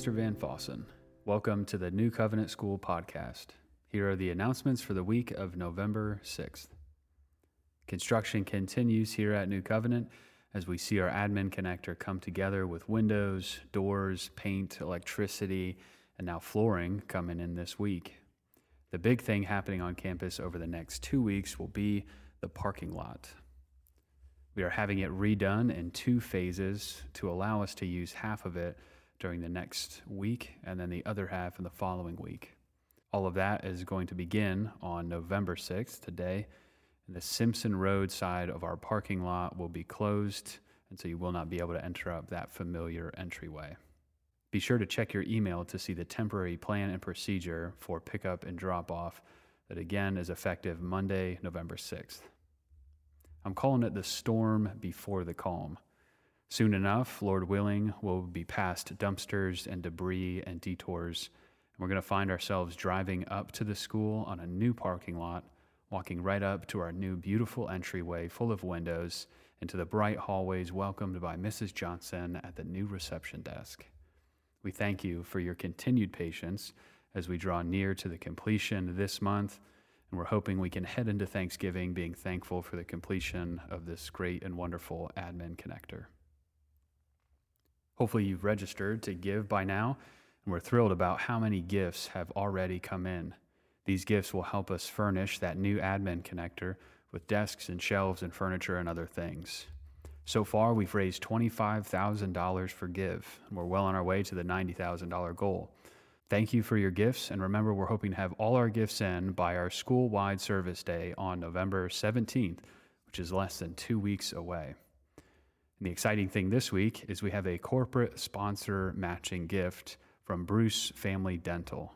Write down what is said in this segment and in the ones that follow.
Mr. Van Fossen. Welcome to the New Covenant School podcast. Here are the announcements for the week of November 6th. Construction continues here at New Covenant as we see our admin connector come together with windows, doors, paint, electricity, and now flooring coming in this week. The big thing happening on campus over the next two weeks will be the parking lot. We are having it redone in two phases to allow us to use half of it during the next week and then the other half in the following week. All of that is going to begin on November 6th, today. And the Simpson Road side of our parking lot will be closed, and so you will not be able to enter up that familiar entryway. Be sure to check your email to see the temporary plan and procedure for pickup and drop off that again is effective Monday, November 6th. I'm calling it the storm before the calm. Soon enough, Lord willing, we'll be past dumpsters and debris and detours, and we're going to find ourselves driving up to the school on a new parking lot, walking right up to our new beautiful entryway full of windows into the bright hallways welcomed by Mrs. Johnson at the new reception desk. We thank you for your continued patience as we draw near to the completion this month and we're hoping we can head into Thanksgiving being thankful for the completion of this great and wonderful admin connector. Hopefully, you've registered to give by now, and we're thrilled about how many gifts have already come in. These gifts will help us furnish that new admin connector with desks and shelves and furniture and other things. So far, we've raised $25,000 for Give, and we're well on our way to the $90,000 goal. Thank you for your gifts, and remember, we're hoping to have all our gifts in by our school wide service day on November 17th, which is less than two weeks away. And the exciting thing this week is we have a corporate sponsor matching gift from Bruce Family Dental.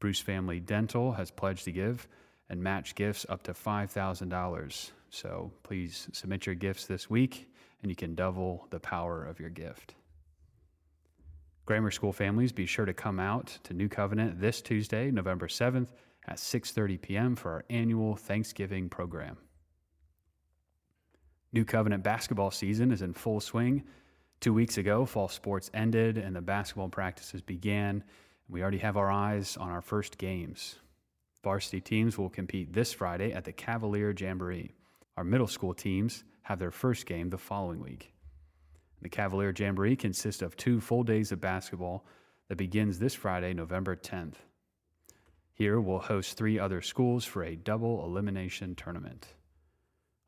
Bruce Family Dental has pledged to give and match gifts up to $5,000. So please submit your gifts this week, and you can double the power of your gift. Grammar School families, be sure to come out to New Covenant this Tuesday, November 7th at 6:30 p.m. for our annual Thanksgiving program. New Covenant basketball season is in full swing. 2 weeks ago, fall sports ended and the basketball practices began. We already have our eyes on our first games. Varsity teams will compete this Friday at the Cavalier Jamboree. Our middle school teams have their first game the following week. The Cavalier Jamboree consists of two full days of basketball that begins this Friday, November 10th. Here we'll host three other schools for a double elimination tournament.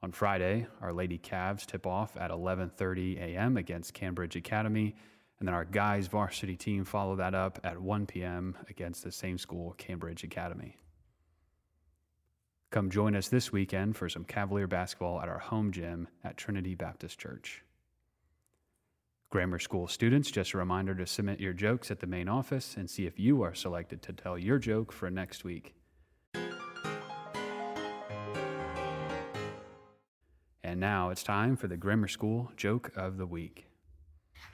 On Friday, our Lady Cavs tip off at 11:30 a.m. against Cambridge Academy, and then our guys varsity team follow that up at 1 p.m. against the same school, Cambridge Academy. Come join us this weekend for some Cavalier basketball at our home gym at Trinity Baptist Church. Grammar School students, just a reminder to submit your jokes at the main office and see if you are selected to tell your joke for next week. And now it's time for the Grammar School Joke of the Week.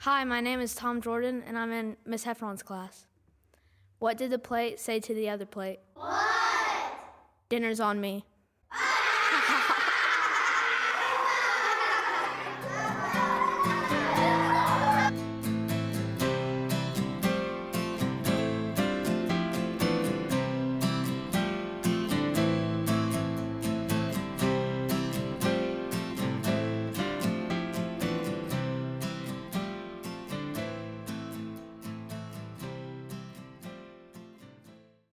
Hi, my name is Tom Jordan, and I'm in Miss Heffron's class. What did the plate say to the other plate? What? Dinner's on me.